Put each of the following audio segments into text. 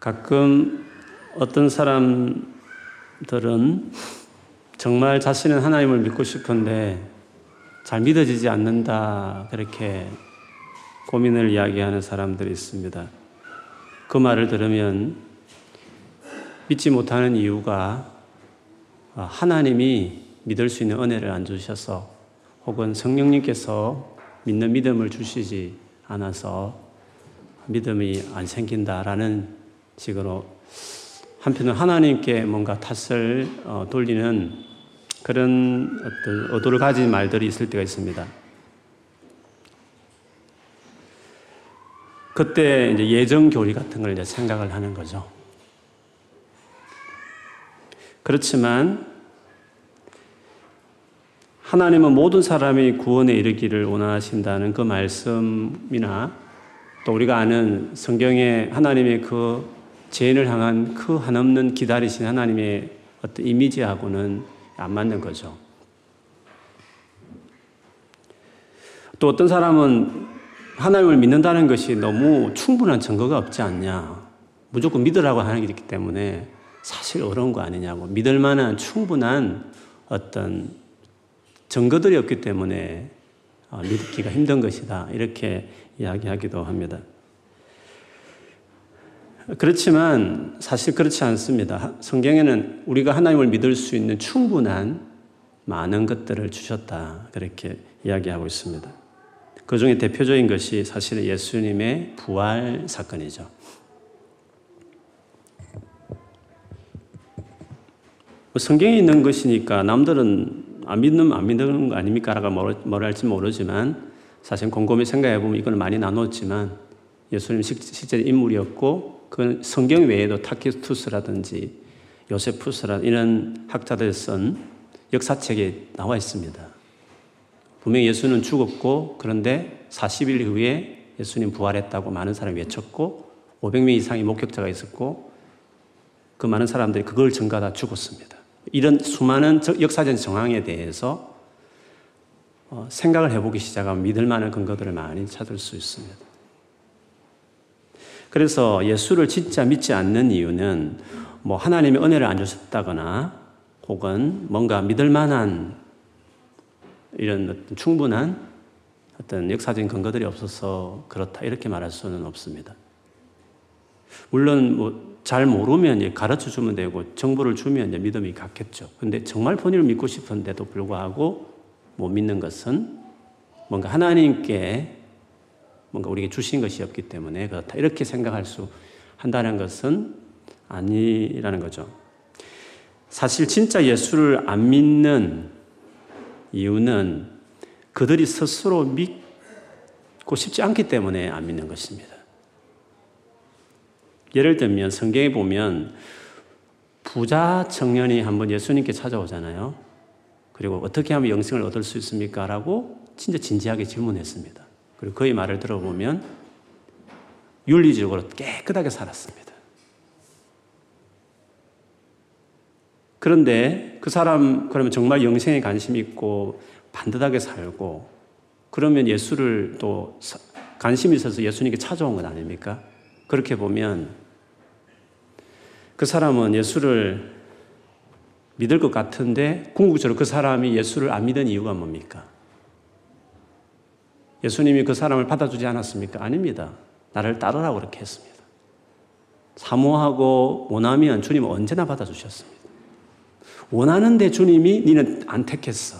가끔 어떤 사람들은 정말 자신은 하나님을 믿고 싶은데 잘 믿어지지 않는다. 그렇게 고민을 이야기하는 사람들이 있습니다. 그 말을 들으면 믿지 못하는 이유가 하나님이 믿을 수 있는 은혜를 안 주셔서 혹은 성령님께서 믿는 믿음을 주시지 않아서 믿음이 안 생긴다라는 식으로 한편은 하나님께 뭔가 탓을 어, 돌리는 그런 어떤 의도를 가진 말들이 있을 때가 있습니다. 그때 이제 예정 교리 같은 걸 이제 생각을 하는 거죠. 그렇지만 하나님은 모든 사람이 구원에 이르기를 원하신다는 그 말씀이나 또 우리가 아는 성경의 하나님의 그 죄인을 향한 그 한없는 기다리신 하나님의 어떤 이미지하고는 안 맞는 거죠. 또 어떤 사람은 하나님을 믿는다는 것이 너무 충분한 증거가 없지 않냐. 무조건 믿으라고 하는 게 있기 때문에 사실 어려운 거 아니냐고. 믿을 만한 충분한 어떤 증거들이 없기 때문에 어, 믿기가 힘든 것이다. 이렇게 이야기하기도 합니다. 그렇지만 사실 그렇지 않습니다. 성경에는 우리가 하나님을 믿을 수 있는 충분한 많은 것들을 주셨다. 그렇게 이야기하고 있습니다. 그 중에 대표적인 것이 사실은 예수님의 부활 사건이죠. 뭐 성경에 있는 것이니까 남들은 안 믿는 안 믿는 거 아닙니까? 라고 뭐라 할지 모르지만 사실 곰곰이 생각해 보면 이걸 많이 나눴지만 예수님 실제 인물이었고 그 성경 외에도 타키투스라든지 요세푸스라 이런 학자들 쓴 역사책에 나와 있습니다. 분명히 예수는 죽었고 그런데 40일 후에 예수님 부활했다고 많은 사람이 외쳤고 500명 이상의 목격자가 있었고 그 많은 사람들이 그걸 증가다 죽었습니다. 이런 수많은 역사적 정황에 대해서 어, 생각을 해보기 시작하면 믿을 만한 근거들을 많이 찾을 수 있습니다. 그래서 예수를 진짜 믿지 않는 이유는 뭐 하나님의 은혜를 안 주셨다거나 혹은 뭔가 믿을 만한 이런 충분한 어떤 역사적인 근거들이 없어서 그렇다 이렇게 말할 수는 없습니다. 물론 뭐 잘 모르면 가르쳐 주면 되고 정보를 주면 믿음이 갖겠죠. 근데 정말 본인을 믿고 싶은데도 불구하고 못 믿는 것은 뭔가 하나님께 뭔가 우리에게 주신 것이 없기 때문에 그렇다. 이렇게 생각할 수 한다는 것은 아니라는 거죠. 사실 진짜 예수를 안 믿는 이유는 그들이 스스로 믿고 싶지 않기 때문에 안 믿는 것입니다. 예를 들면 성경에 보면 부자 청년이 한번 예수님께 찾아오잖아요. 그리고 어떻게 하면 영생을 얻을 수 있습니까? 라고 진짜 진지하게 질문했습니다. 그리고 그의 말을 들어보면 윤리적으로 깨끗하게 살았습니다. 그런데 그 사람 그러면 정말 영생에 관심 있고 반듯하게 살고 그러면 예수를 또 관심이 있어서 예수님께 찾아온 것 아닙니까? 그렇게 보면 그 사람은 예수를 믿을 것 같은데 궁극적으로 그 사람이 예수를 안 믿은 이유가 뭡니까? 예수님이 그 사람을 받아주지 않았습니까? 아닙니다. 나를 따르라고 그렇게 했습니다. 사모하고 원하면 주님은 언제나 받아주셨습니다. 원하는데 주님이 니는 안 택했어.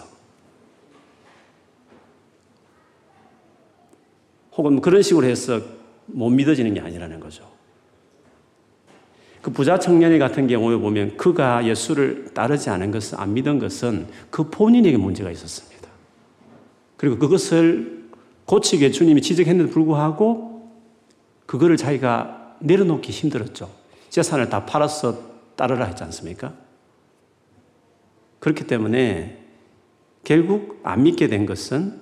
혹은 그런 식으로 해서 못 믿어지는 게 아니라는 거죠. 그 부자 청년이 같은 경우에 보면 그가 예수를 따르지 않은 것은, 안 믿은 것은 그 본인에게 문제가 있었습니다. 그리고 그것을 고치게 주님이 지적했는데 불구하고 그거를 자기가 내려놓기 힘들었죠. 재산을 다 팔아서 따르라 했지 않습니까? 그렇기 때문에 결국 안 믿게 된 것은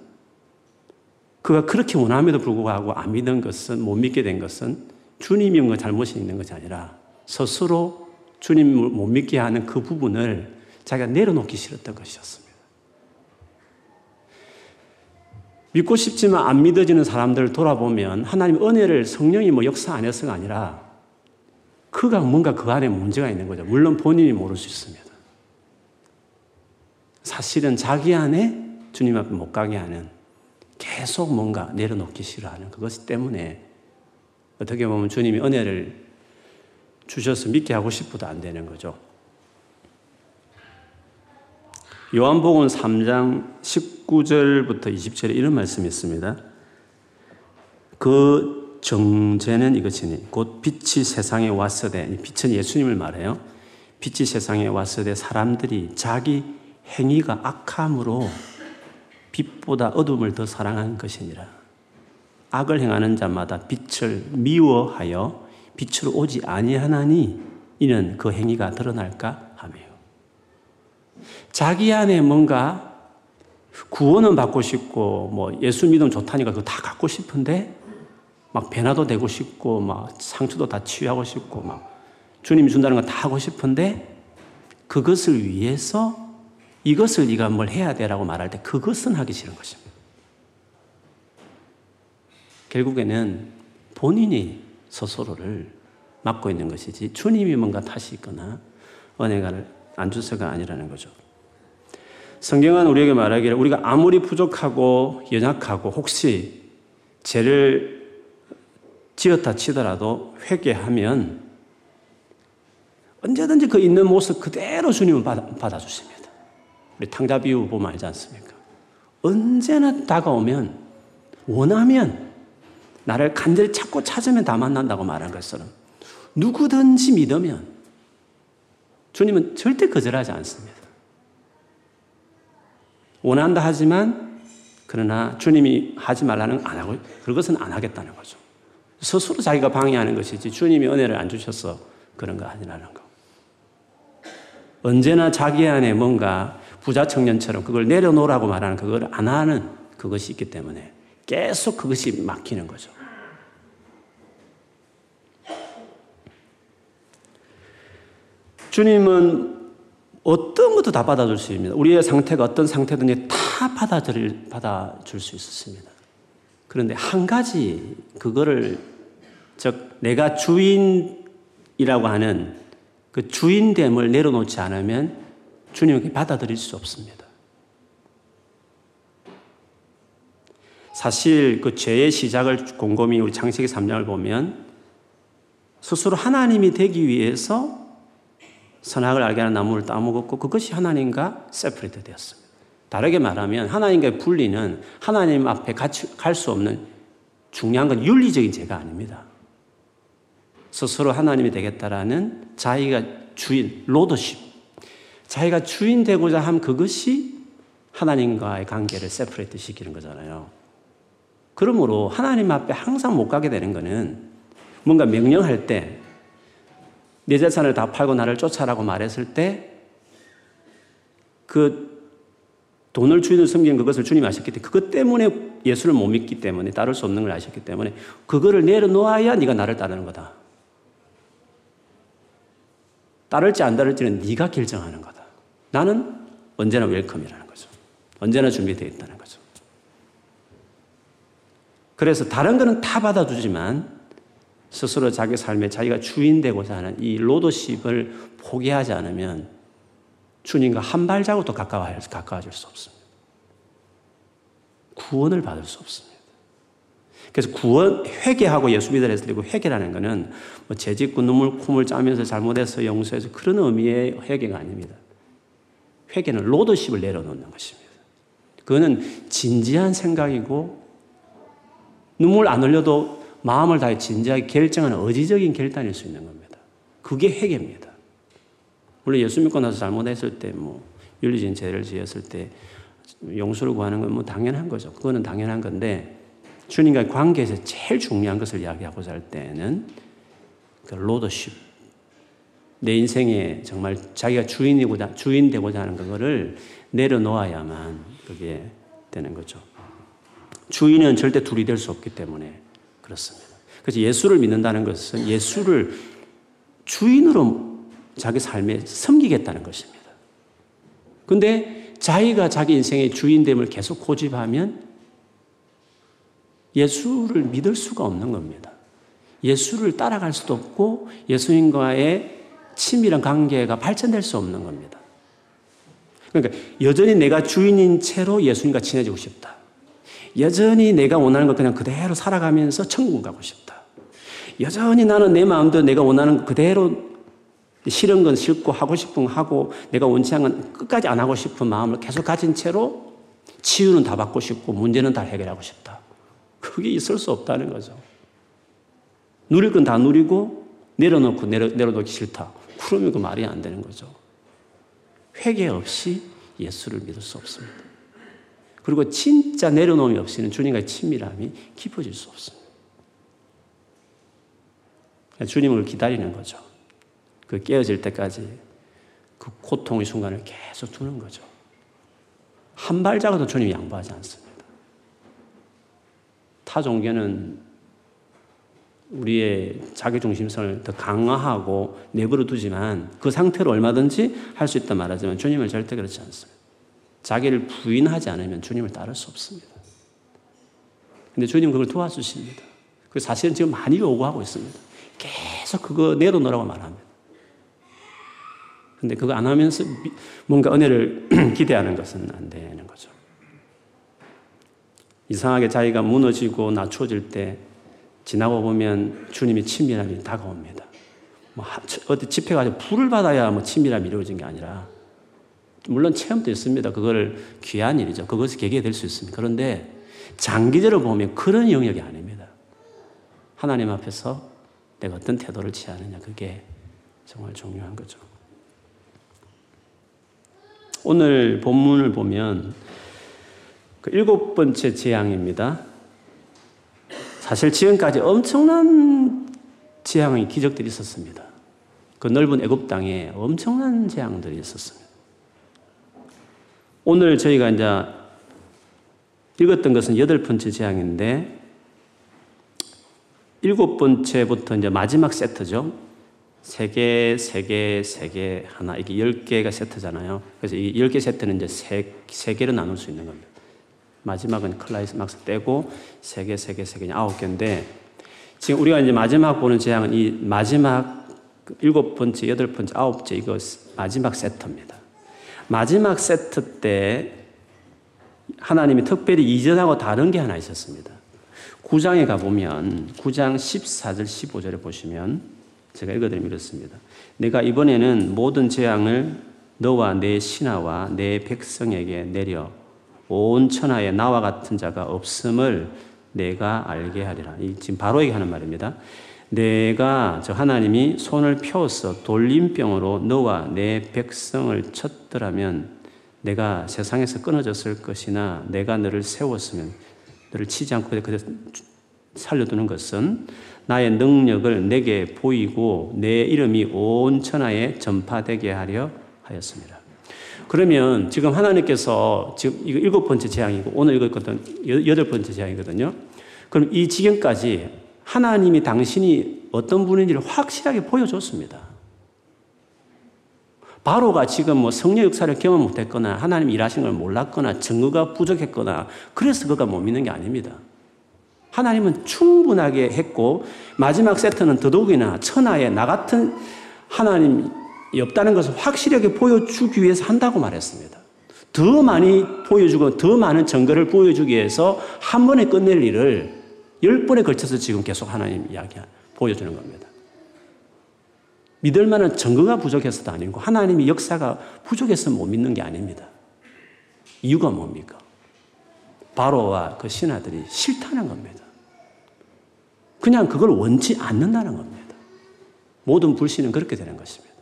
그가 그렇게 원함에도 불구하고 안 믿는 것은 못 믿게 된 것은 주님이 뭐 잘못이 있는 것이 아니라 스스로 주님을 못 믿게 하는 그 부분을 자기가 내려놓기 싫었던 것이었습니다. 믿고 싶지만 안 믿어지는 사람들을 돌아보면 하나님 은혜를 성령이 뭐 역사 안 해서가 아니라 그가 뭔가 그 안에 문제가 있는 거죠. 물론 본인이 모를 수 있습니다. 사실은 자기 안에 주님 앞에 못 가게 하는 계속 뭔가 내려놓기 싫어하는 그것 때문에 어떻게 보면 주님이 은혜를 주셔서 믿게 하고 싶어도 안 되는 거죠. 요한복음 3장 19 절부터 20절에 이런 말씀이 있습니다. 그 정죄는 이것이니 곧 빛이 세상에 왔으되 빛은 예수님을 말해요. 빛이 세상에 왔으되 사람들이 자기 행위가 악함으로 빛보다 어둠을 더 사랑한 것이니라. 악을 행하는 자마다 빛을 미워하여 빛으로 오지 아니하나니 이는 그 행위가 드러날까 하며 자기 안에 뭔가 구원은 받고 싶고 뭐 예수 믿으면 좋다니까 그거 다 갖고 싶은데 막 변화도 되고 싶고 막 상처도 다 치유하고 싶고 막 주님이 준다는 거 다 하고 싶은데 그것을 위해서 이것을 네가 뭘 해야 되라고 말할 때 그것은 하기 싫은 것입니다. 결국에는 본인이 스스로를 맡고 있는 것이지 주님이 뭔가 탓이 있거나 은혜가 안 주서가 아니라는 거죠. 성경은 우리에게 말하기를 우리가 아무리 부족하고 연약하고 혹시 죄를 지었다 치더라도 회개하면 언제든지 그 있는 모습 그대로 주님은 받아, 주십니다 우리 탕자 비유 보면 알지 않습니까? 언제나 다가오면 원하면 나를 간절히 찾고 찾으면 다 만난다고 말한 것처럼 누구든지 믿으면 주님은 절대 거절하지 않습니다. 원한다 하지만 그러나 주님이 하지 말라는 안 하고 그것은 안 하겠다는 거죠. 스스로 자기가 방해하는 것이지 주님이 은혜를 안 주셔서 그런 거 아니라는 거. 언제나 자기 안에 뭔가 부자 청년처럼 그걸 내려놓으라고 말하는 그걸 안 하는 그것이 있기 때문에 계속 그것이 막히는 거죠. 주님은 어떤 것도 다 받아줄 수 있습니다. 우리의 상태가 어떤 상태든지 다 받아줄, 받아줄 수 있었습니다. 그런데 한 가지, 그거를, 즉, 내가 주인이라고 하는 그 주인됨을 내려놓지 않으면 주님께 받아들일 수 없습니다. 사실 그 죄의 시작을 곰곰이 우리 창세기 3장을 보면 스스로 하나님이 되기 위해서 선악을 알게 하는 나무를 따먹었고 그것이 하나님과 세프레트 되었습니다. 다르게 말하면 하나님과의 분리는 하나님 앞에 갈 수 없는 중요한 건 윤리적인 죄가 아닙니다. 스스로 하나님이 되겠다라는 자기가 주인, lordship. 자기가 주인 되고자 함 그것이 하나님과의 관계를 separate 시키는 거잖아요. 그러므로 하나님 앞에 항상 못 가게 되는 거는 뭔가 명령할 때 내 재산을 다 팔고 나를 쫓아라고 말했을 때 그 돈을 주인을 섬기는 그것을 주님이 아셨기 때문에 그것 때문에 예수를 못 믿기 때문에 따를 수 없는 걸 아셨기 때문에 그거를 내려놓아야 네가 나를 따르는 거다. 따를지 안 따를지는 네가 결정하는 거다. 나는 언제나 웰컴이라는 거죠. 언제나 준비되어 있다는 거죠. 그래서 다른 거는 다 받아주지만 스스로 자기 삶에 자기가 주인 되고자 하는 이 로더십을 포기하지 않으면 주님과 한 발자국도 가까워, 가까워질 수 없습니다. 구원을 받을 수 없습니다. 그래서 구원, 회개하고 예수 믿으라 했을 때 회개라는 것은 뭐 죄짓고 눈물, 콧물 짜면서 잘못해서 용서해서 그런 의미의 회개가 아닙니다. 회개는 로더십을 내려놓는 것입니다. 그거는 진지한 생각이고 눈물 안 흘려도 마음을 다해 진지하게 결정하는 의지적인 결단일 수 있는 겁니다. 그게 회개입니다. 물론 예수 믿고 나서 잘못했을 때, 뭐, 윤리적인 죄를 지었을 때 용서를 구하는 건 뭐 당연한 거죠. 그거는 당연한 건데, 주님과의 관계에서 제일 중요한 것을 이야기하고자 할 때는 그 로더십. 내 인생에 정말 자기가 주인이고자, 주인 되고자 하는 그거를 내려놓아야만 그게 되는 거죠. 주인은 절대 둘이 될 수 없기 때문에 그렇습니다. 그래서 예수를 믿는다는 것은 예수를 주인으로 자기 삶에 섬기겠다는 것입니다. 근데 자기가 자기 인생의 주인됨을 계속 고집하면 예수를 믿을 수가 없는 겁니다. 예수를 따라갈 수도 없고 예수님과의 친밀한 관계가 발전될 수 없는 겁니다. 그러니까 여전히 내가 주인인 채로 예수님과 친해지고 싶다. 여전히 내가 원하는 것 그냥 그대로 살아가면서 천국 가고 싶다. 여전히 나는 내 마음대로 내가 원하는 것 그대로 싫은 건 싫고 하고 싶은 건 하고 내가 원치 않은 건 끝까지 안 하고 싶은 마음을 계속 가진 채로 치유는 다 받고 싶고 문제는 다 해결하고 싶다. 그게 있을 수 없다는 거죠. 누릴 건 다 누리고 내려놓고 내려, 내려놓기 싫다. 그러면 그 말이 안 되는 거죠. 회개 없이 예수를 믿을 수 없습니다. 그리고 진짜 내려놓음이 없이는 주님과의 친밀함이 깊어질 수 없습니다. 주님을 기다리는 거죠. 그 깨어질 때까지 그 고통의 순간을 계속 두는 거죠. 한 발자국도 주님이 양보하지 않습니다. 타 종교는 우리의 자기중심성을 더 강화하고 내버려 두지만 그 상태로 얼마든지 할 수 있다 말하지만 주님을 절대 그렇지 않습니다. 자기를 부인하지 않으면 주님을 따를 수 없습니다. 근데 주님 그걸 도와주십니다. 그 사실은 지금 많이 요구하고 있습니다. 계속 그거 내려놓으라고 말합니다. 근데 그거 안 하면서 뭔가 은혜를 기대하는 것은 안 되는 거죠. 이상하게 자기가 무너지고 낮춰질 때 지나고 보면 주님의 친밀함이 다가옵니다. 뭐 어디 집회 가서 불을 받아야 뭐 친밀함이 이루어진 게 아니라 물론 체험도 있습니다. 그거를 귀한 일이죠. 그것이 계기가 될 수 있습니다. 그런데 장기적으로 보면 그런 영역이 아닙니다. 하나님 앞에서 내가 어떤 태도를 취하느냐 그게 정말 중요한 거죠. 오늘 본문을 보면 그 일곱 번째 재앙입니다. 사실 지금까지 엄청난 재앙의 기적들이 있었습니다. 그 넓은 애굽 땅에 엄청난 재앙들이 있었습니다. 오늘 저희가 이제 읽었던 것은 여덟 번째 재앙인데 일곱 번째부터 이제 마지막 세트죠. 세 개, 세 개, 세 개, 하나, 이게 열 개가 세트잖아요. 그래서 이 열 개 세트는 이제 세, 세 개로 나눌 수 있는 겁니다. 마지막은 클라이막스 떼고 세 개, 세 개, 세 개, 아홉 개인데 지금 우리가 이제 마지막 보는 재앙은 이 마지막 일곱 번째, 여덟 번째, 아홉째 이거 마지막 세트입니다. 마지막 세트 때 하나님이 특별히 이전하고 다른 게 하나 있었습니다. 9장에 가보면 9장 14절 15절에 보시면 제가 읽어드리면 이렇습니다. 내가 이번에는 모든 재앙을 너와 내 신하와 내 백성에게 내려 온 천하에 나와 같은 자가 없음을 내가 알게 하리라. 이 지금 바로에게 하는 말입니다. 내가 저 하나님이 손을 펴서 돌림병으로 너와 내 백성을 쳤더라면 내가 세상에서 끊어졌을 것이나 내가 너를 세웠으면 너를 치지 않고 그대 살려두는 것은 나의 능력을 내게 보이고 내 이름이 온 천하에 전파되게 하려 하였습니다. 그러면 지금 하나님께서 지금 이거 일곱 번째 재앙이고 오늘 읽었거든 여덟 번째 재앙이거든요. 그럼 이 지경까지 하나님이 당신이 어떤 분인지를 확실하게 보여줬습니다. 바로가 지금 뭐 성령 역사를 경험 못했거나 하나님 일하신 걸 몰랐거나 증거가 부족했거나 그래서 그가 못 믿는 게 아닙니다. 하나님은 충분하게 했고 마지막 세트는 더더욱이나 천하에 나 같은 하나님 없다는 것을 확실하게 보여주기 위해서 한다고 말했습니다. 더 많이 보여주고 더 많은 증거를 보여주기 위해서 한 번에 끝낼 일을 열 번에 걸쳐서 지금 계속 하나님 이야기 보여주는 겁니다. 믿을 만한 증거가 부족해서도 아니고 하나님의 역사가 부족해서 못 믿는 게 아닙니다. 이유가 뭡니까? 바로와 그 신하들이 싫다는 겁니다. 그냥 그걸 원치 않는다는 겁니다. 모든 불신은 그렇게 되는 것입니다.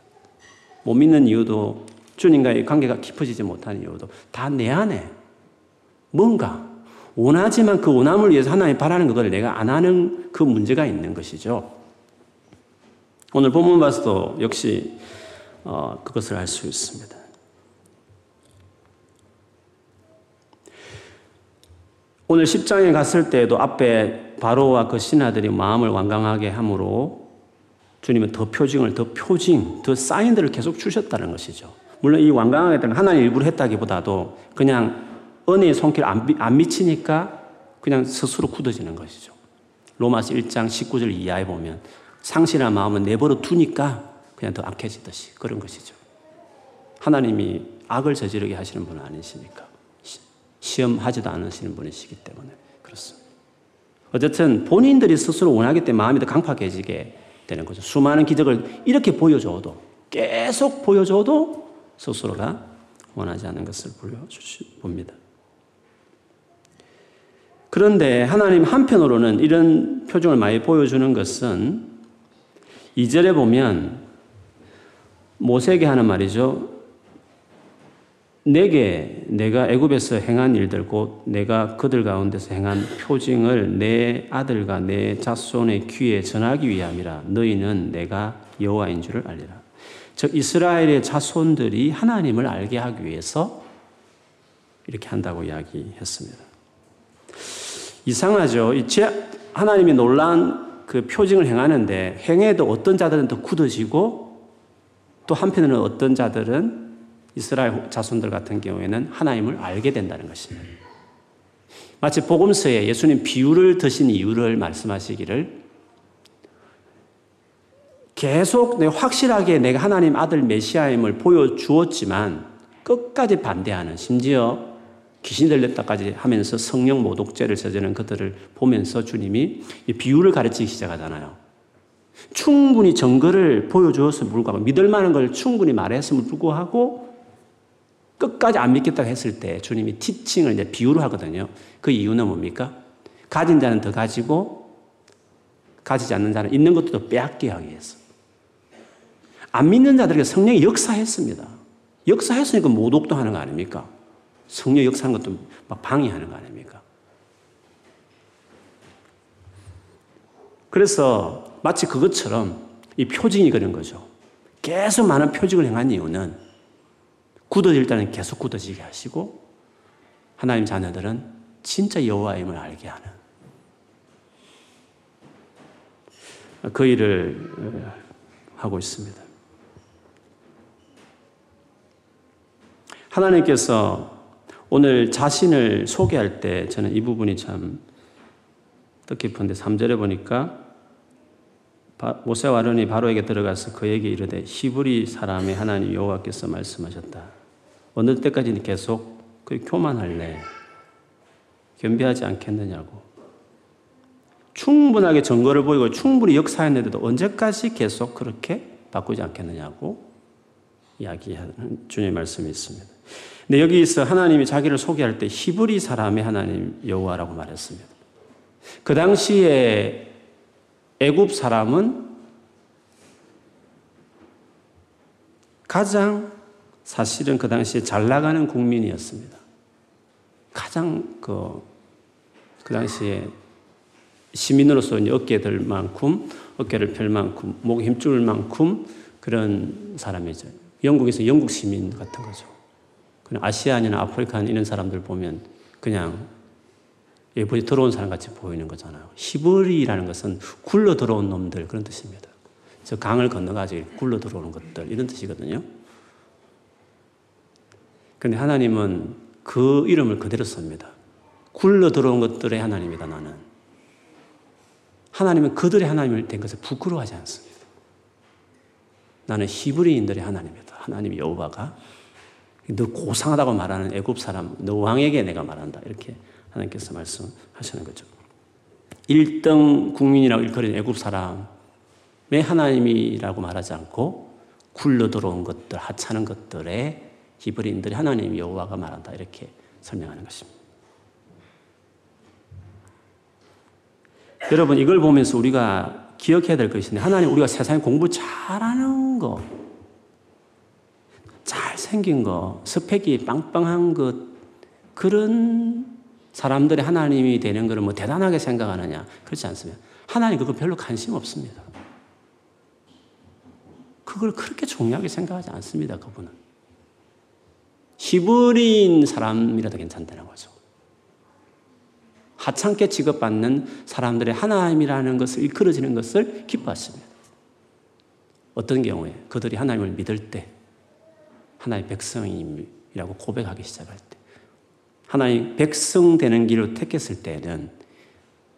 못 믿는 이유도 주님과의 관계가 깊어지지 못하는 이유도 다 내 안에 뭔가 원하지만 그 원함을 위해서 하나님 바라는 것을 내가 안 하는 그 문제가 있는 것이죠. 오늘 본문 봐서도 역시 어, 그것을 알 수 있습니다. 오늘 10장에 갔을 때에도 앞에 바로와 그 신하들이 마음을 완강하게 함으로 주님은 더 표징을, 더 표징, 더 사인들을 계속 주셨다는 것이죠. 물론 이 완강하게 하나님 일부러 했다기보다도 그냥 은혜의 손길 안, 안 미치니까 그냥 스스로 굳어지는 것이죠. 로마서 1장 19절 이하에 보면 상실한 마음은 내버려 두니까 그냥 더 악해지듯이 그런 것이죠. 하나님이 악을 저지르게 하시는 분은 아니시니까. 시험하지도 않으시는 분이시기 때문에 그렇습니다. 어쨌든 본인들이 스스로 원하기 때문에 마음이 더 강팍해지게 되는 거죠. 수많은 기적을 이렇게 보여줘도 계속 보여줘도 스스로가 원하지 않는 것을 보여봅니다. 그런데 하나님 한편으로는 이런 표정을 많이 보여주는 것은 2절에 보면 모세에게 하는 말이죠. 내게 내가 애굽에서 행한 일들 곧 내가 그들 가운데서 행한 표징을 내 아들과 내 자손의 귀에 전하기 위함이라 너희는 내가 여호와인 줄을 알리라. 즉 이스라엘의 자손들이 하나님을 알게 하기 위해서 이렇게 한다고 이야기했습니다. 이상하죠. 하나님이 놀란 그 표징을 행하는데 행해도 어떤 자들은 더 굳어지고 또 한편으로는 어떤 자들은 이스라엘 자손들 같은 경우에는 하나님을 알게 된다는 것입니다. 마치 복음서에 예수님 비유를 드신 이유를 말씀하시기를 계속 내 확실하게 내가 하나님 아들 메시아임을 보여주었지만 끝까지 반대하는 심지어 귀신 들렸다까지 하면서 성령 모독죄를 저지르는 그들을 보면서 주님이 비유를 가르치기 시작하잖아요. 충분히 증거를 보여주었음을 불구하고 믿을 만한 걸 충분히 말했음을 불구하고 끝까지 안 믿겠다고 했을 때 주님이 티칭을 이제 비유로 하거든요. 그 이유는 뭡니까? 가진 자는 더 가지고 가지지 않는 자는 있는 것도 더 빼앗게 하기 위해서. 안 믿는 자들에게 성령이 역사했습니다. 역사했으니까 모독도 하는 거 아닙니까? 성령 역사하는 것도 막 방해하는 거 아닙니까? 그래서 마치 그것처럼 이 표징이 그런 거죠. 계속 많은 표징을 행한 이유는 굳어질 때는 계속 굳어지게 하시고 하나님 자녀들은 진짜 여호와임을 알게 하는 그 일을 어, 하고 있습니다. 하나님께서 오늘 자신을 소개할 때 저는 이 부분이 참 뜻깊은데 3절에 보니까 모세와 아론이 바로에게 들어가서 그에게 이르되 히브리 사람의 하나님 여호와께서 말씀하셨다. 어느 때까지는 계속 그 교만할래? 겸비하지 않겠느냐고. 충분하게 증거를 보이고 충분히 역사했는데도 언제까지 계속 그렇게 바꾸지 않겠느냐고 이야기하는 주님의 말씀이 있습니다. 근데 여기서 하나님이 자기를 소개할 때 히브리 사람의 하나님 여호와라고 말했습니다. 그 당시에 애굽 사람은 가장 사실은 그 당시에 잘 나가는 국민이었습니다. 가장 그, 그 당시에 시민으로서 어깨 들 만큼, 어깨를 펼 만큼, 목에 힘줄 만큼 그런 사람이죠. 영국에서 영국 시민 같은 거죠. 그냥 Asian이나 African 이런 사람들 보면 그냥 예쁘게 들어온 사람 같이 보이는 거잖아요. 히브리라는 것은 굴러 들어온 놈들 그런 뜻입니다. 저 강을 건너가지고 굴러 들어오는 것들 이런 뜻이거든요. 근데 하나님은 그 이름을 그대로 씁니다. 굴러 들어온 것들의 하나님이다, 나는. 하나님은 그들의 하나님을 된 것을 부끄러워하지 않습니다. 나는 히브리인들의 하나님이다. 하나님 여호와가 너 고상하다고 말하는 애굽 사람, 너 왕에게 내가 말한다. 이렇게 하나님께서 말씀하시는 거죠. 1등 국민이라고 일컬이는 애굽 사람의 하나님이라고 말하지 않고 굴러 들어온 것들, 하찮은 것들의 히브리인들이 하나님 여호와가 말한다 이렇게 설명하는 것입니다. 여러분 이걸 보면서 우리가 기억해야 될 것인데 하나님 우리가 세상에 공부 잘하는 거, 잘생긴 거, 스펙이 빵빵한 것 그런 사람들이 하나님이 되는 것을 뭐 대단하게 생각하느냐 그렇지 않습니다. 하나님 그거 별로 관심 없습니다. 그걸 그렇게 중요하게 생각하지 않습니다. 그분은. 히브리인 사람이라도 괜찮다는 거죠. 하찮게 취급받는 사람들의 하나님이라는 것을 이끌어지는 것을 기뻐하십니다. 어떤 경우에 그들이 하나님을 믿을 때 하나님의 백성이라고 고백하기 시작할 때 하나님 백성 되는 길을 택했을 때는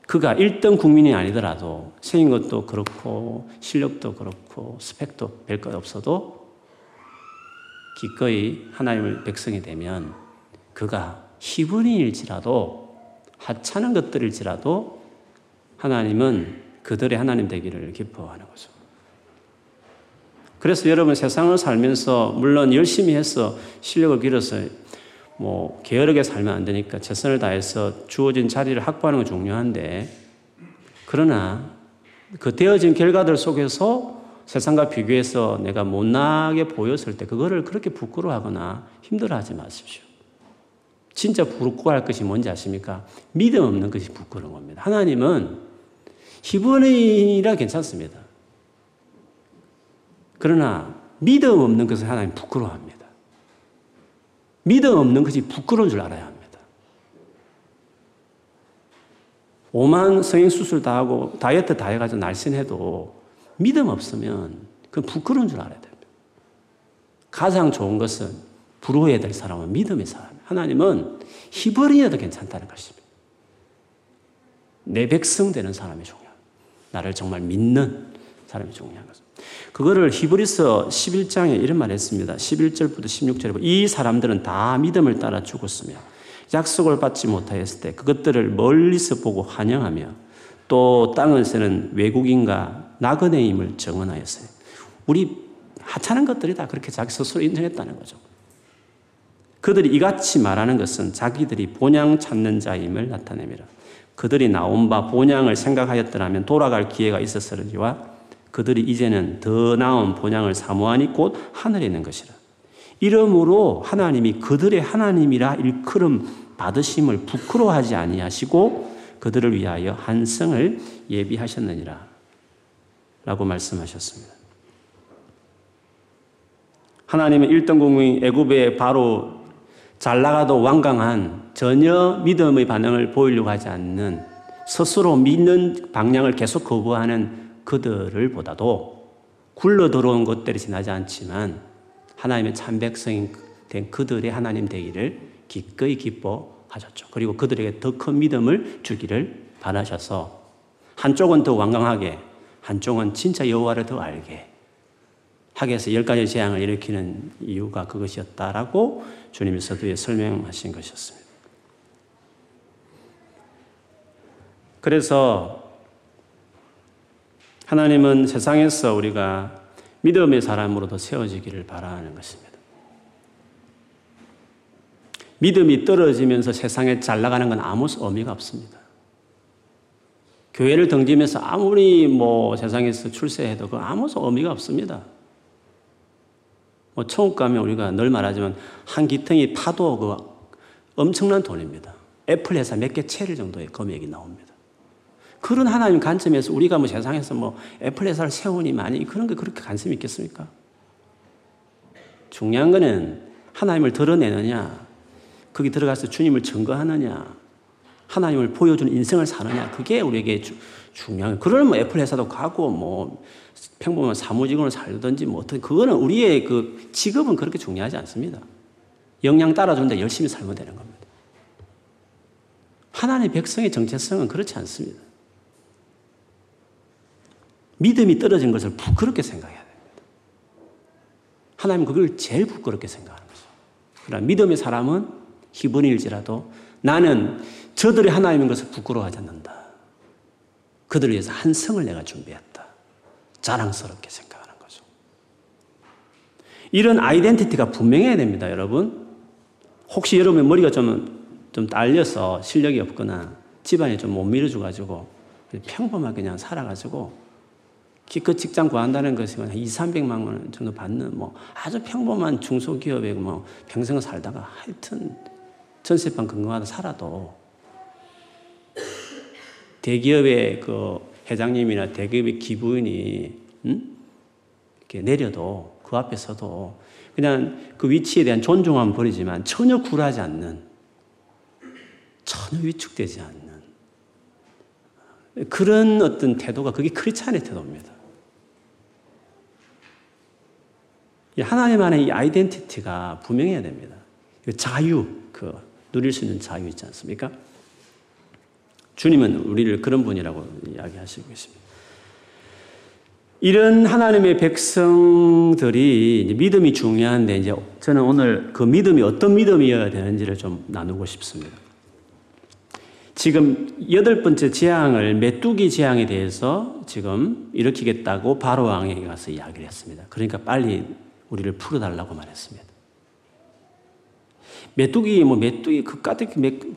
그가 1등 국민이 아니더라도 생긴 것도 그렇고 실력도 그렇고 스펙도 별 것 없어도 기꺼이 하나님을 백성이 되면 그가 희분인일지라도 하찮은 것들일지라도 하나님은 그들의 하나님 되기를 기뻐하는 거죠. 그래서 여러분 세상을 살면서 물론 열심히 해서 실력을 길어서 뭐 게으르게 살면 안 되니까 최선을 다해서 주어진 자리를 확보하는 건 중요한데 그러나 그 되어진 결과들 속에서 세상과 비교해서 내가 못나게 보였을 때 그거를 그렇게 부끄러워하거나 힘들어하지 마십시오. 진짜 부끄러워할 것이 뭔지 아십니까? 믿음 없는 것이 부끄러운 겁니다. 하나님은 희번이라 괜찮습니다. 그러나 믿음 없는 것을 하나님 부끄러워합니다. 믿음 없는 것이 부끄러운 줄 알아야 합니다. 오만 성형 수술 다 하고 다이어트 다 해가지고 날씬해도 믿음 없으면 그건 부끄러운 줄 알아야 됩니다. 가장 좋은 것은 부러워야 될 사람은 믿음의 사람이에요. 하나님은 희버리여도 괜찮다는 것입니다. 내 백성 되는 사람이 중요합니다. 나를 정말 믿는 사람이 중요한 것입니다. 그거를 히브리서 11장에 이런 말 했습니다. 11절부터 16절에 이 사람들은 다 믿음을 따라 죽었으며 약속을 받지 못하였을 때 그것들을 멀리서 보고 환영하며 또 땅에서는 외국인과 나그네임을 정언하였어요. 우리 하찮은 것들이 다 그렇게 자기 스스로 인정했다는 거죠. 그들이 이같이 말하는 것은 자기들이 본향 찾는 자임을 나타냅니다. 그들이 나온 바 본향을 생각하였더라면 돌아갈 기회가 있었으리와 그들이 이제는 더 나은 본향을 사모하니 곧 하늘에 있는 것이라. 이러므로 하나님이 그들의 하나님이라 일컬음 받으심을 부끄러워하지 아니하시고 그들을 위하여 한 성을 예비하셨느니라. 라고 말씀하셨습니다. 하나님은 일등 공의 애굽에 바로 잘 나가도 완강한 전혀 믿음의 반응을 보이려고 하지 않는 스스로 믿는 방향을 계속 거부하는 그들을 보다도 굴러 들어온 것들이 지나지 않지만 하나님의 참 백성인 된 그들의 하나님 되기를 기꺼이 기뻐하셨죠. 그리고 그들에게 더 큰 믿음을 주기를 바라셔서 한쪽은 더 완강하게 한쪽은 진짜 여호와를 더 알게 하게 해서 열 가지 재앙을 일으키는 이유가 그것이었다라고 주님이 서두에 설명하신 것이었습니다. 그래서 하나님은 세상에서 우리가 믿음의 사람으로 더 세워지기를 바라는 것입니다. 믿음이 떨어지면서 세상에 잘 나가는 건 아무 의미가 없습니다. 교회를 등지면서 아무리 뭐 세상에서 출세해도 그 아무 의미가 없습니다. 뭐 천국 가면 우리가 늘 말하지만 한 귀퉁이 파도 그 엄청난 돈입니다. 애플 회사 몇 개 차릴 정도의 금액이 나옵니다. 그런 하나님 관점에서 우리가 뭐 세상에서 뭐 애플 회사를 세우니 많이 그런 게 그렇게 관심이 있겠습니까? 중요한 거는 하나님을 드러내느냐, 거기 들어가서 주님을 증거하느냐, 하나님을 보여주는 인생을 사느냐, 그게 우리에게 주, 중요한, 그러면 뭐 애플 회사도 가고 뭐 평범한 사무직으로 살든지 뭐 어떤, 그거는 우리의 그 직업은 그렇게 중요하지 않습니다. 영양 따라주는데 열심히 살면 되는 겁니다. 하나님의 백성의 정체성은 그렇지 않습니다. 믿음이 떨어진 것을 부끄럽게 생각해야 됩니다. 하나님 그걸 제일 부끄럽게 생각하는 거죠. 그러나 믿음의 사람은 희번일지라도 나는 저들이 하나님인 것을 부끄러워하지 않는다. 그들을 위해서 한 성을 내가 준비했다. 자랑스럽게 생각하는 거죠. 이런 아이덴티티가 분명해야 됩니다, 여러분. 혹시 여러분 머리가 좀, 좀 딸려서 실력이 없거나 집안이 좀 못 밀어줘가지고 평범하게 그냥 살아가지고 기껏 직장 구한다는 것이 한 2, 300만 원 정도 받는 뭐 아주 평범한 중소기업에 뭐 평생을 살다가 하여튼 전세방 근거하다 살아도 대기업의 그 회장님이나 대기업의 기부인이 음? 이렇게 내려도 그 앞에서도 그냥 그 위치에 대한 존중함은 버리지만 전혀 굴하지 않는 전혀 위축되지 않는 그런 어떤 태도가 그게 크리스찬의 태도입니다. 하나님 안에 이 아이덴티티가 분명해야 됩니다. 자유, 그 누릴 수 있는 자유 있지 않습니까? 주님은 우리를 그런 분이라고 이야기하시고 있습니다. 이런 하나님의 백성들이 믿음이 중요한데 이제 저는 오늘 그 믿음이 어떤 믿음이어야 되는지를 좀 나누고 싶습니다. 지금 여덟 번째 재앙을 메뚜기 재앙에 대해서 지금 일으키겠다고 바로 왕에게 가서 이야기를 했습니다. 그러니까 빨리 우리를 풀어달라고 말했습니다. 메뚜기 뭐 메뚜기 그까지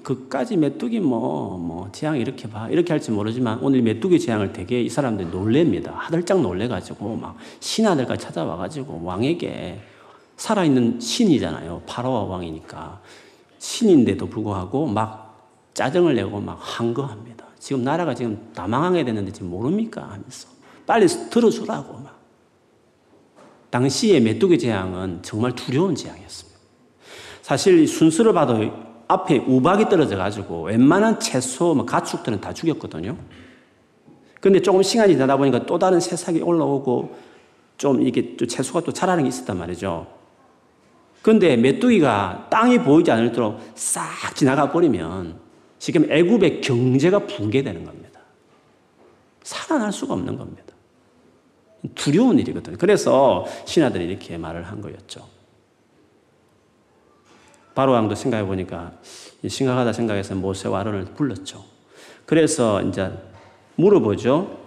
그까지 메뚜기 뭐뭐 뭐 재앙 이렇게 봐 이렇게 할지 모르지만 오늘 메뚜기 재앙을 되게 이 사람들이 놀랍니다. 하들짝 놀래가지고 막 신하들까지 찾아와가지고 왕에게 살아있는 신이잖아요. 파라오 왕이니까 신인데도 불구하고 막 짜증을 내고 막 한거합니다. 지금 나라가 지금 다 망하게 됐는데 지금 모릅니까? 하면서 빨리 들어주라고 막. 당시의 메뚜기 재앙은 정말 두려운 재앙이었습니다. 사실 순서를 봐도 앞에 우박이 떨어져 가지고 웬만한 채소, 뭐 가축들은 다 죽였거든요. 근데 조금 시간이 지나다 보니까 또 다른 새싹이 올라오고 좀 이게 또 채소가 또 자라는 게 있었단 말이죠. 근데 메뚜기가 땅이 보이지 않도록 싹 지나가 버리면 지금 애굽의 경제가 붕괴되는 겁니다. 살아날 수가 없는 겁니다. 두려운 일이거든요. 그래서 신하들이 이렇게 말을 한 거였죠. 바로 왕도 생각해 보니까 심각하다 생각해서 모세와 아론을 불렀죠. 그래서 이제 물어보죠.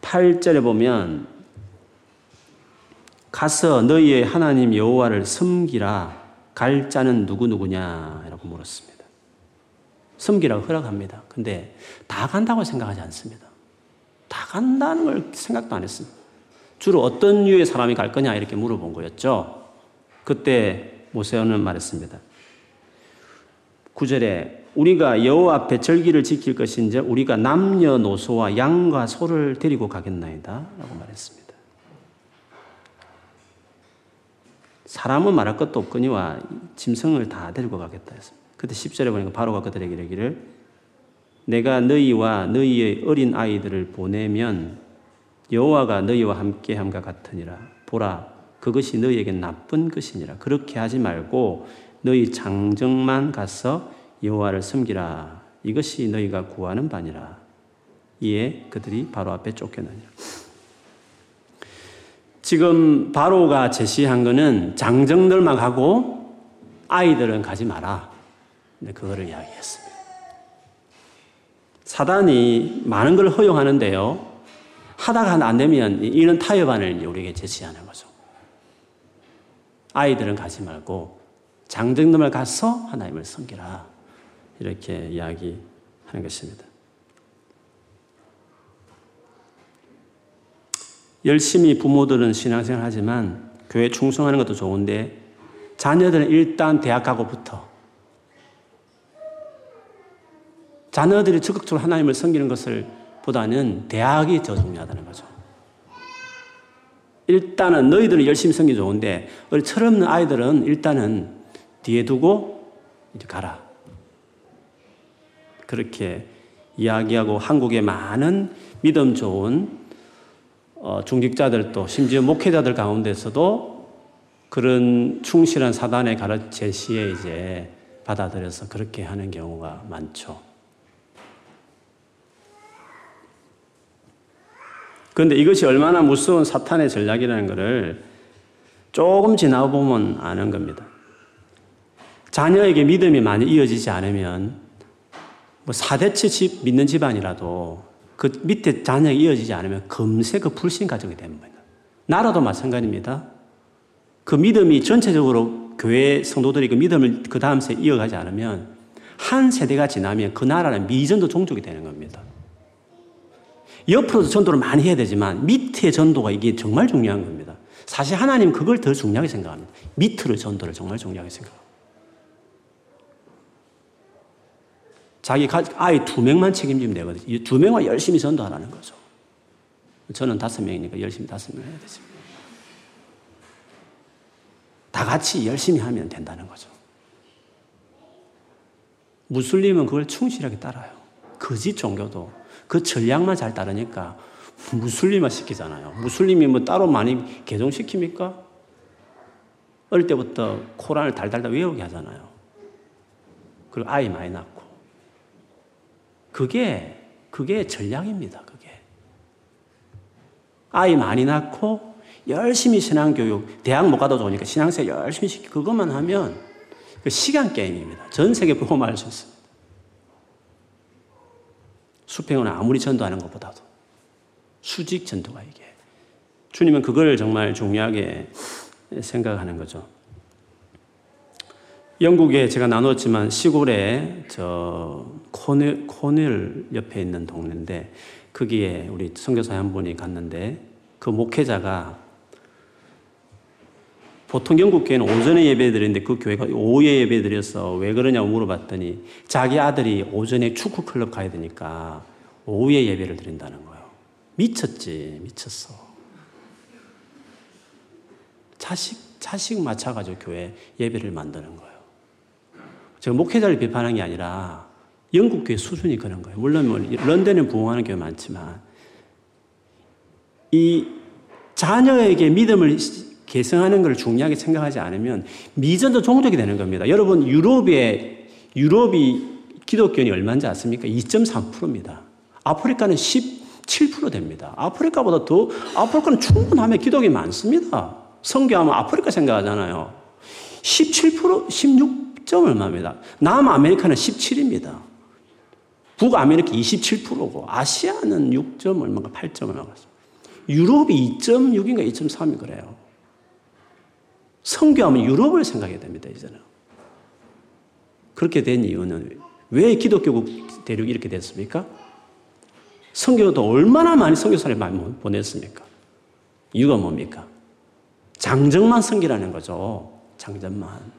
8절에 보면 가서 너희의 하나님 여호와를 섬기라 갈 자는 누구 누구냐라고 물었습니다. 섬기라고 허락합니다. 근데 다 간다고 생각하지 않습니다. 다 간다는 걸 생각도 안 했습니다. 주로 어떤 유의 사람이 갈 거냐 이렇게 물어본 거였죠. 그때 모세는 말했습니다. 9절에 우리가 여호와 앞에 절기를 지킬 것인지 우리가 남녀노소와 양과 소를 데리고 가겠나이다 라고 말했습니다. 사람은 말할 것도 없거니와 짐승을 다 데리고 가겠다 했습니다. 그때 10절에 보니까 바로가 그들에게 이르기를 내가 너희와 너희의 어린 아이들을 보내면 여호와가 너희와 함께함과 같으니라. 보라 그것이 너희에게 나쁜 것이니라. 그렇게 하지 말고 너희 장정만 가서 여호와를 섬기라. 이것이 너희가 구하는 바니라. 이에 그들이 바로 앞에 쫓겨나니라. 지금 바로가 제시한 것은 장정들만 가고 아이들은 가지 마라. 네, 그거를 이야기했습니다. 사단이 많은 걸 허용하는데요. 하다가 안 되면 이런 타협안을 우리에게 제시하는 거죠. 아이들은 가지 말고 장정놈을 가서 하나님을 섬기라. 이렇게 이야기하는 것입니다. 열심히 부모들은 신앙생활 하지만 교회 충성하는 것도 좋은데 자녀들은 일단 대학 가고부터 자녀들이 적극적으로 하나님을 섬기는 것을 보다는 대학이 더 중요하다는 거죠. 일단은 너희들은 열심히 섬기 좋은데 우리 철없는 아이들은 일단은 뒤에 두고 이제 가라. 그렇게 이야기하고 한국의 많은 믿음 좋은 어, 중직자들도 심지어 목회자들 가운데서도 그런 충실한 사단의 가르 제시에 이제 받아들여서 그렇게 하는 경우가 많죠. 그런데 이것이 얼마나 무서운 사탄의 전략이라는 것을 조금 지나 보면 아는 겁니다. 자녀에게 믿음이 많이 이어지지 않으면 뭐 사대째 집 믿는 집안이라도 그 밑에 자녀가 이어지지 않으면 금세 그 불신 가정이 됩니다. 나라도 마찬가지입니다. 그 믿음이 전체적으로 교회 성도들이 그 믿음을 그 다음 세 이어가지 않으면 한 세대가 지나면 그 나라는 미전도 종족이 되는 겁니다. 옆으로도 전도를 많이 해야 되지만 밑에 전도가 이게 정말 중요한 겁니다. 사실 하나님 그걸 더 중요하게 생각합니다. 밑으로 전도를 정말 중요하게 생각합니다. 자기 아이 두 명만 책임지면 되거든요. 두 명만 열심히 전도하라는 거죠. 저는 다섯 명이니까 열심히 다섯 명 해야 되죠. 다 같이 열심히 하면 된다는 거죠. 무슬림은 그걸 충실하게 따라요. 거짓 종교도 그 전략만 잘 따르니까 무슬림화 시키잖아요. 무슬림이 뭐 따로 많이 개종시킵니까? 어릴 때부터 코란을 달달달 외우게 하잖아요. 그리고 아이 많이 낳고. 그게, 그게 전략입니다, 그게. 아이 많이 낳고, 열심히 신앙교육, 대학 못 가도 좋으니까 신앙생 열심히 시키고, 그것만 하면 그 시간 게임입니다. 전 세계 보험할 수 있습니다. 수평은 아무리 전도하는 것보다도 수직 전도가 이게. 주님은 그걸 정말 중요하게 생각하는 거죠. 영국에 제가 나눴지만 시골에 저 코넬, 코넬 옆에 있는 동네인데 거기에 우리 선교사 한 분이 갔는데 그 목회자가 보통 영국 교회는 오전에 예배 드리는데 그 교회가 오후에 예배 드려서 왜 그러냐고 물어봤더니 자기 아들이 오전에 축구 클럽 가야 되니까 오후에 예배를 드린다는 거예요. 미쳤지, 미쳤어. 자식, 자식 맞춰가지고 교회 예배를 만드는 거예요. 제가 목회자를 비판한 게 아니라 영국 교회 수준이 그런 거예요. 물론 뭐 런던에 부흥하는 교회 많지만 이 자녀에게 믿음을 개성하는 걸 중요하게 생각하지 않으면 미전도 종족이 되는 겁니다. 여러분 유럽에 유럽이 기독교인이 얼마인지 아십니까? 2.3%입니다. 아프리카는 17% 됩니다. 아프리카보다 더 아프리카는 충분하면 기독이 많습니다. 선교하면 아프리카 생각하잖아요. 17% 16점 얼마입니다. 남아메리카는 17입니다. 북아메리카 27%고 아시아는 6점 얼마가 8점 얼마가 유럽이 2.6인가 2.3이 그래요. 성교하면 유럽을 생각해야 됩니다, 이제는. 그렇게 된 이유는 왜 기독교국 대륙이 이렇게 됐습니까? 성교도 얼마나 많이 성교사를 많이 보냈습니까? 이유가 뭡니까? 장정만 성기라는 거죠. 장정만.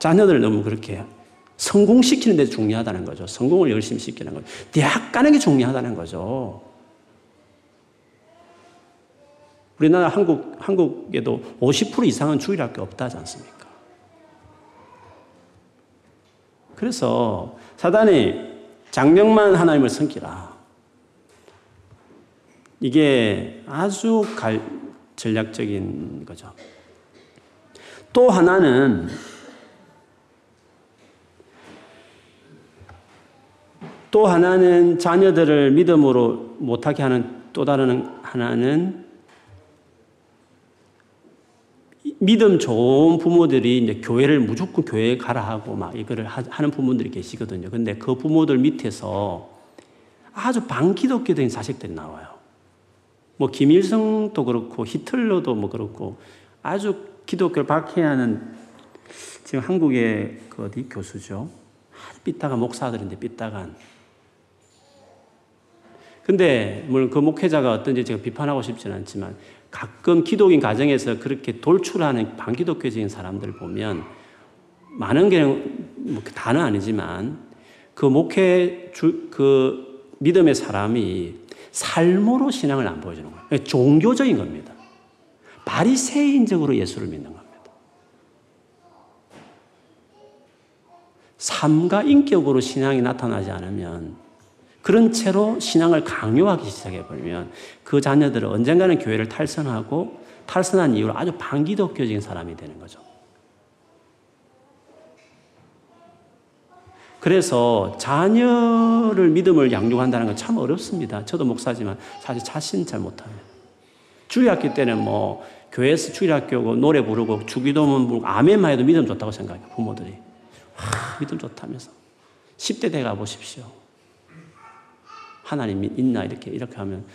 자녀들 너무 그렇게 성공시키는 데 중요하다는 거죠. 성공을 열심히 시키는 거죠. 대학 가는 게 중요하다는 거죠. 우리나라 한국, 한국에도 50% 이상은 주일학교 없다지 않습니까? 그래서 사단이 장명만 하나님을 섬기라. 이게 아주 갈, 전략적인 거죠. 또 하나는 또 하나는 자녀들을 믿음으로 못하게 하는 또 다른 하나는 믿음 좋은 부모들이 이제 교회를 무조건 교회에 가라 하고 막 이거를 하는 부모들이 계시거든요. 근데 그 부모들 밑에서 아주 반기독교적인 자식들이 나와요. 뭐 김일성도 그렇고 히틀러도 뭐 그렇고 아주 기독교를 박해하는 지금 한국의 그 어디 교수죠. 아주 삐딱한 목사들인데 삐딱한. 근데 물론 그 목회자가 어떤지 제가 비판하고 싶지는 않지만 가끔 기독인 가정에서 그렇게 돌출하는 반기독교적인 사람들 보면 많은 게뭐 그 다는 아니지만 그 목회 주, 그 믿음의 사람이 삶으로 신앙을 안 보여주는 거예요. 종교적인 겁니다. 바리새인적으로 예수를 믿는 겁니다. 삶과 인격으로 신앙이 나타나지 않으면 그런 채로 신앙을 강요하기 시작해버리면 그 자녀들은 언젠가는 교회를 탈선하고 탈선한 이후로 아주 반기독교적인 사람이 되는 거죠. 그래서 자녀를 믿음을 양육한다는 건 참 어렵습니다. 저도 목사지만 사실 자신 잘 못합니다. 주일학교 때는 뭐 교회에서 주일학교고 노래 부르고 주기도문 부르고 아멘만 해도 믿음 좋다고 생각해요. 부모들이. 와, 믿음 좋다면서. 10대 돼 가 보십시오. 하나님이 있나 이렇게 이렇게 하면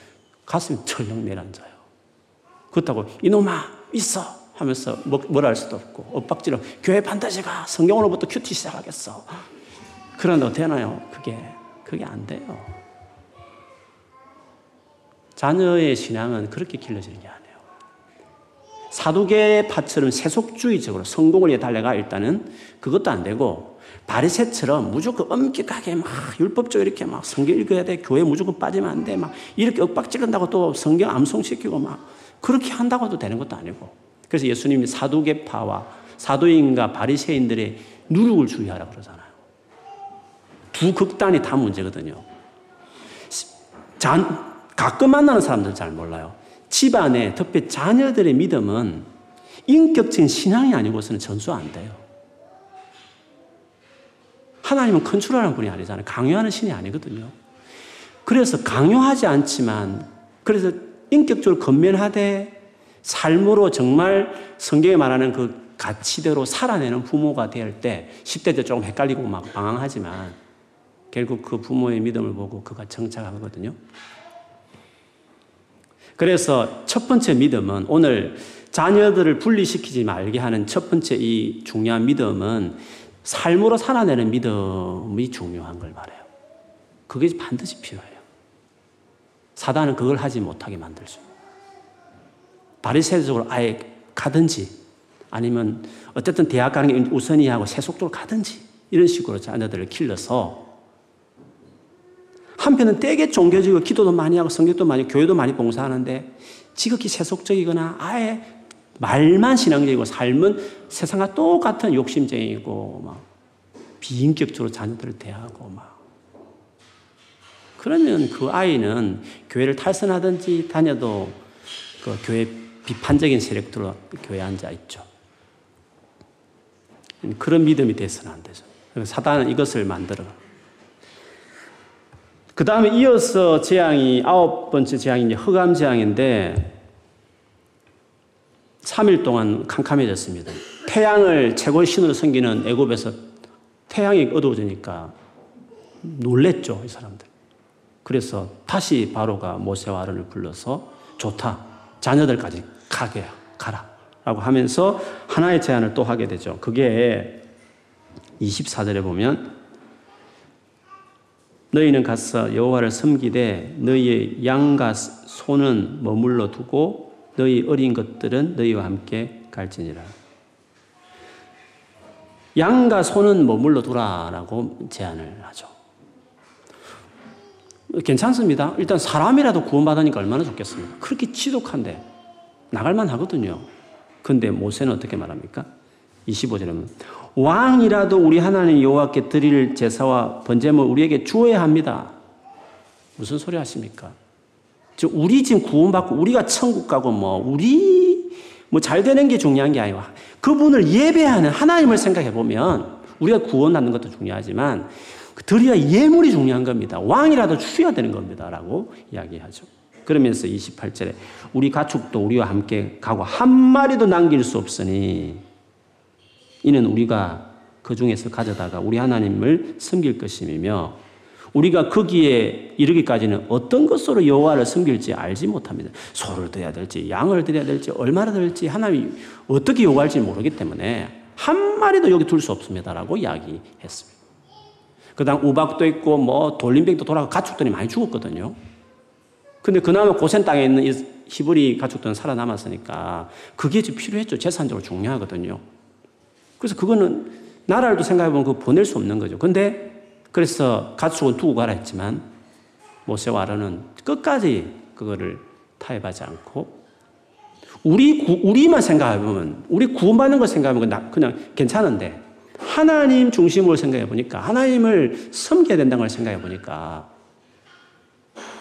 가슴이 철렁 내려앉아요. 그렇다고 이놈아 있어 하면서 뭐, 뭐라 할 수도 없고 엇박지로 교회 반드시 가 성경으로부터 큐티 시작하겠어. 그런다고 되나요? 그게 그게 안 돼요. 자녀의 신앙은 그렇게 길러지는 게 아니에요. 사두개파처럼 세속주의적으로 성공을 위해 달려가 일단은 그것도 안 되고 바리새처럼 무조건 엄격하게 막 율법적으로 이렇게 막 성경 읽어야 돼. 교회 무조건 빠지면 안 돼. 막 이렇게 엇박 지른다고 또 성경 암송시키고 막 그렇게 한다고 도 되는 것도 아니고. 그래서 예수님이 사두개파와 사도인과 바리새인들의 누룩을 주의하라 그러잖아요. 두 극단이 다 문제거든요. 잔, 가끔 만나는 사람들 잘 몰라요. 집안에 특히 자녀들의 믿음은 인격적인 신앙이 아니고서는 전수 안 돼요. 하나님은 컨트롤하는 분이 아니잖아요. 강요하는 신이 아니거든요. 그래서 강요하지 않지만 그래서 인격적으로 건면하되 삶으로 정말 성경에 말하는 그 가치대로 살아내는 부모가 될 때 10대 때 조금 헷갈리고 막 방황하지만 결국 그 부모의 믿음을 보고 그가 정착하거든요. 그래서 첫 번째 믿음은 오늘 자녀들을 분리시키지 말게 하는 첫 번째 이 중요한 믿음은 삶으로 살아내는 믿음이 중요한 걸 말해요. 그게 반드시 필요해요. 사단은 그걸 하지 못하게 만들죠. 바리새적으로 아예 가든지 아니면 어쨌든 대학 가는 게 우선이 하고 세속적으로 가든지 이런 식으로 자녀들을 길러서 한편은 되게 종교적이고 기도도 많이 하고 성경도 많이 교회도 많이 봉사하는데 지극히 세속적이거나 아예 말만 신앙적이고 삶은 세상과 똑같은 욕심쟁이고 막 비인격적으로 자녀들을 대하고 막 그러면 그 아이는 교회를 탈선하든지 다녀도 그 교회 비판적인 세력들로 교회에 앉아 있죠. 그런 믿음이 돼서는 안 되죠. 사단은 이것을 만들어. 그 다음에 이어서 재앙이 아홉 번째 재앙이 흑암 재앙인데 3일 동안 캄캄해졌습니다. 태양을 최고의 신으로 섬기는 애굽에서 태양이 어두워지니까 놀랬죠, 이 사람들. 그래서 다시 바로가 모세와 아론을 불러서 좋다. 자녀들까지 가게 가라. 라고 하면서 하나의 제안을 또 하게 되죠. 그게 24절에 보면 너희는 가서 여호와를 섬기되 너희의 양과 소는 머물러 두고 너희 어린 것들은 너희와 함께 갈지니라. 양과 소는 머물러 두라라고 제안을 하죠. 괜찮습니다. 일단 사람이라도 구원받으니까 얼마나 좋겠습니까? 그렇게 지독한데 나갈만 하거든요. 근데 모세는 어떻게 말합니까? 25절에 왕이라도 우리 하나님 여호와께 드릴 제사와 번제물 우리에게 주어야 합니다. 무슨 소리 하십니까? 저 우리 지금 구원받고 우리가 천국 가고 뭐 우리 뭐 잘 되는 게 중요한 게 아니라 그분을 예배하는 하나님을 생각해 보면 우리가 구원받는 것도 중요하지만 드려야 예물이 중요한 겁니다. 왕이라도 주셔야 되는 겁니다. 라고 이야기하죠. 그러면서 28절에 우리 가축도 우리와 함께 가고 한 마리도 남길 수 없으니 이는 우리가 그 중에서 가져다가 우리 하나님을 섬길 것임이며 우리가 거기에 이르기까지는 어떤 것으로 여호와를 섬길지 알지 못합니다. 소를 드려야 될지 양을 드려야 될지 얼마나 될지 하나님이 어떻게 요구할지 모르기 때문에 한 마리도 여기 둘 수 없습니다라고 이야기했습니다. 그다음 우박도 있고 뭐 돌림병도 돌아가 가축들이 많이 죽었거든요. 근데 그나마 고센 땅에 있는 이 히브리 가축들은 살아남았으니까 그게 좀 필요했죠. 재산적으로 중요하거든요. 그래서 그거는 나라를 생각해보면 그 보낼 수 없는 거죠. 근데 그래서 가축은 두고 가라 했지만 모세와 아론은 끝까지 그거를 타협하지 않고 우리 구, 우리만 생각해보면 우리 구원받는 걸 생각하면 그냥 괜찮은데 하나님 중심으로 생각해 보니까 하나님을 섬겨야 된다는 걸 생각해 보니까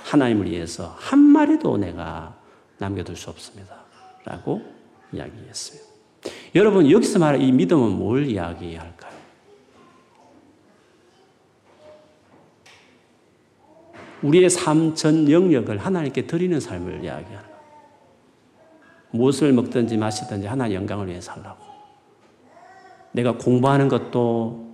하나님을 위해서 한 마리도 내가 남겨둘 수 없습니다. 라고 이야기했어요. 여러분, 여기서 말하는 이 믿음은 뭘 이야기할까요? 우리의 삶 전 영역을 하나님께 드리는 삶을 이야기하는 거예요. 무엇을 먹든지 마시든지 하나님 영광을 위해 살라고. 내가 공부하는 것도,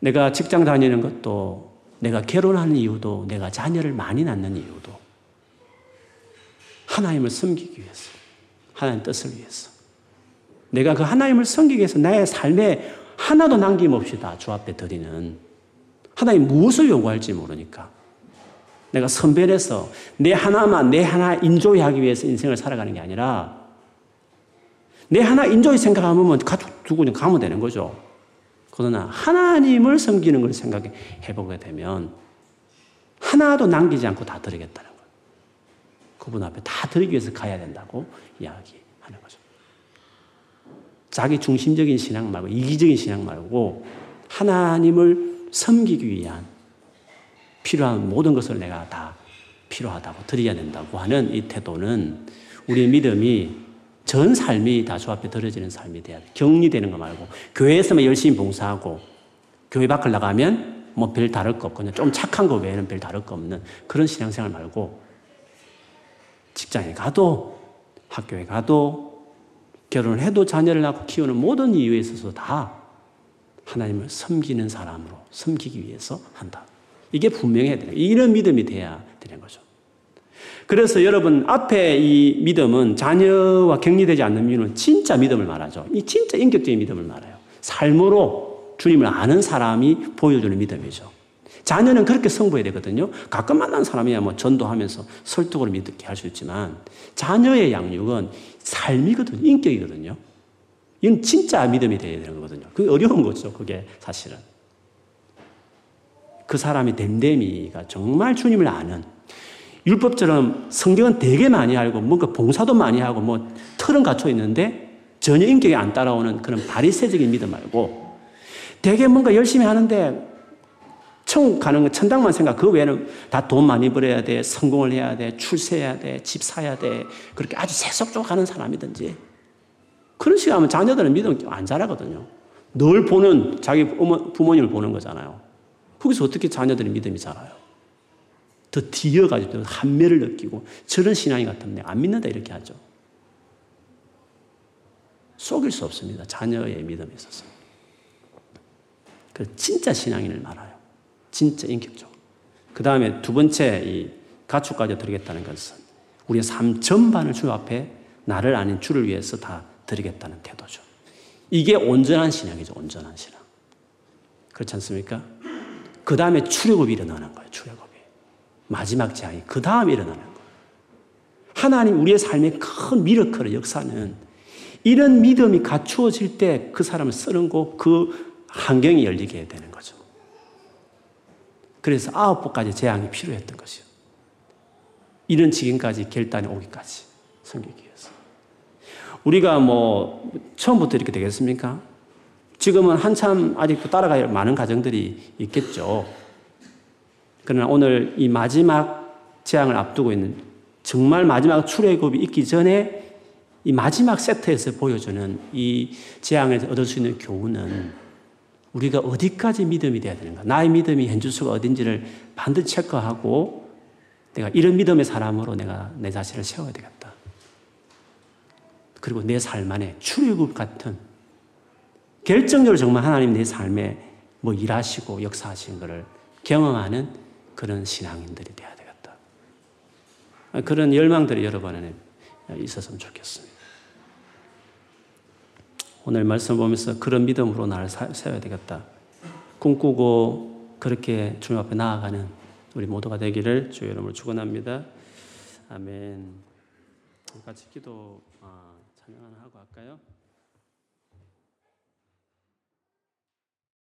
내가 직장 다니는 것도, 내가 결혼하는 이유도, 내가 자녀를 많이 낳는 이유도, 하나님을 섬기기 위해서, 하나님 뜻을 위해서. 내가 그 하나님을 섬기기 위해서 나의 삶에 하나도 남김없이 다 주 앞에 드리는 하나님 무엇을 요구할지 모르니까 내가 선별해서 내 하나만 내 하나 enjoy 하기 위해서 인생을 살아가는 게 아니라 내 하나 enjoy 생각하면 가족 두고 그냥 가면 되는 거죠. 그러나 하나님을 섬기는 걸 생각해 보게 되면 하나도 남기지 않고 다 드리겠다는 거예요. 그분 앞에 다 드리기 위해서 가야 된다고 이야기하는 거죠. 자기 중심적인 신앙 말고 이기적인 신앙 말고 하나님을 섬기기 위한 필요한 모든 것을 내가 다 필요하다고 드려야 된다고 하는 이 태도는 우리의 믿음이 전 삶이 다 주 앞에 들어지는 삶이 돼야 돼. 격리되는 거 말고 교회에서만 열심히 봉사하고 교회 밖을 나가면 뭐 별 다를 거 없거든요. 좀 착한 거 외에는 별 다를 거 없는 그런 신앙생활 말고 직장에 가도 학교에 가도 결혼을 해도 자녀를 낳고 키우는 모든 이유에 있어서 다 하나님을 섬기는 사람으로 섬기기 위해서 한다. 이게 분명해야 되는 이런 믿음이 돼야 되는 거죠. 그래서 여러분 앞에 이 믿음은 자녀와 격리되지 않는 이유는 진짜 믿음을 말하죠. 이 진짜 인격적인 믿음을 말해요. 삶으로 주님을 아는 사람이 보여주는 믿음이죠. 자녀는 그렇게 성부해야 되거든요. 가끔 만난 사람이야 뭐 전도하면서 설득으로 믿게 할 수 있지만 자녀의 양육은 삶이거든요. 인격이거든요. 이건 진짜 믿음이 되어야 되는 거거든요. 그게 어려운 거죠. 그게 사실은. 그 사람이 됨됨이가 정말 주님을 아는 율법처럼 성경은 되게 많이 알고 뭔가 봉사도 많이 하고 뭐 틀은 갖춰 있는데 전혀 인격이 안 따라오는 그런 바리새적인 믿음 말고 되게 뭔가 열심히 하는데 천국 가는 건 천당만 생각 그 외에는 다 돈 많이 벌어야 돼 성공을 해야 돼 출세해야 돼 집 사야 돼 그렇게 아주 세속적으로 가는 사람이든지 그런 식으로 하면 자녀들은 믿음 안 자라거든요. 늘 보는 자기 부모님을 보는 거잖아요 거기서 어떻게 자녀들이 믿음이 자라요 더 뒤어가지고 한매를 느끼고 저런 신앙이 같으면 안 믿는다 이렇게 하죠. 속일 수 없습니다. 자녀의 믿음에 있어서. 그 진짜 신앙인을 말아요. 진짜 인격적으로. 그 다음에 두 번째 이 가축까지 드리겠다는 것은 우리의 삶 전반을 주 앞에 나를 아닌 주를 위해서 다 드리겠다는 태도죠. 이게 온전한 신앙이죠. 온전한 신앙. 그렇지 않습니까? 그 다음에 출애굽이 일어나는 거예요. 출애굽. 마지막 재앙이 그 다음에 일어나는 거예요. 하나님 우리의 삶의 큰 미러클의 역사는 이런 믿음이 갖추어질 때 그 사람을 쓰는 곳그 환경이 열리게 되는 거죠. 그래서 아홉 번까지 재앙이 필요했던 것이요. 이런 지경까지 결단이 오기까지 섬기기 위해서. 우리가 뭐 처음부터 이렇게 되겠습니까? 지금은 한참 아직도 따라갈 많은 가정들이 있겠죠. 그러나 오늘 이 마지막 재앙을 앞두고 있는 정말 마지막 출애굽이 있기 전에 이 마지막 세트에서 보여주는 이 재앙에서 얻을 수 있는 교훈은 우리가 어디까지 믿음이 돼야 되는가? 나의 믿음이 현주소가 어딘지를 반드시 체크하고 내가 이런 믿음의 사람으로 내가 내 자신을 세워야 되겠다. 그리고 내 삶 안에 출애굽 같은 결정적으로 정말 하나님 내 삶에 뭐 일하시고 역사하신 것을 경험하는 그런 신앙인들이 돼야 되겠다. 그런 열망들이 여러분 안에 있었으면 좋겠습니다. 오늘 말씀 보면서 그런 믿음으로 나를 세워야 되겠다. 꿈꾸고 그렇게 주님 앞에 나아가는 우리 모두가 되기를 주의 이름으로 축원합니다. 아멘. 같이 기도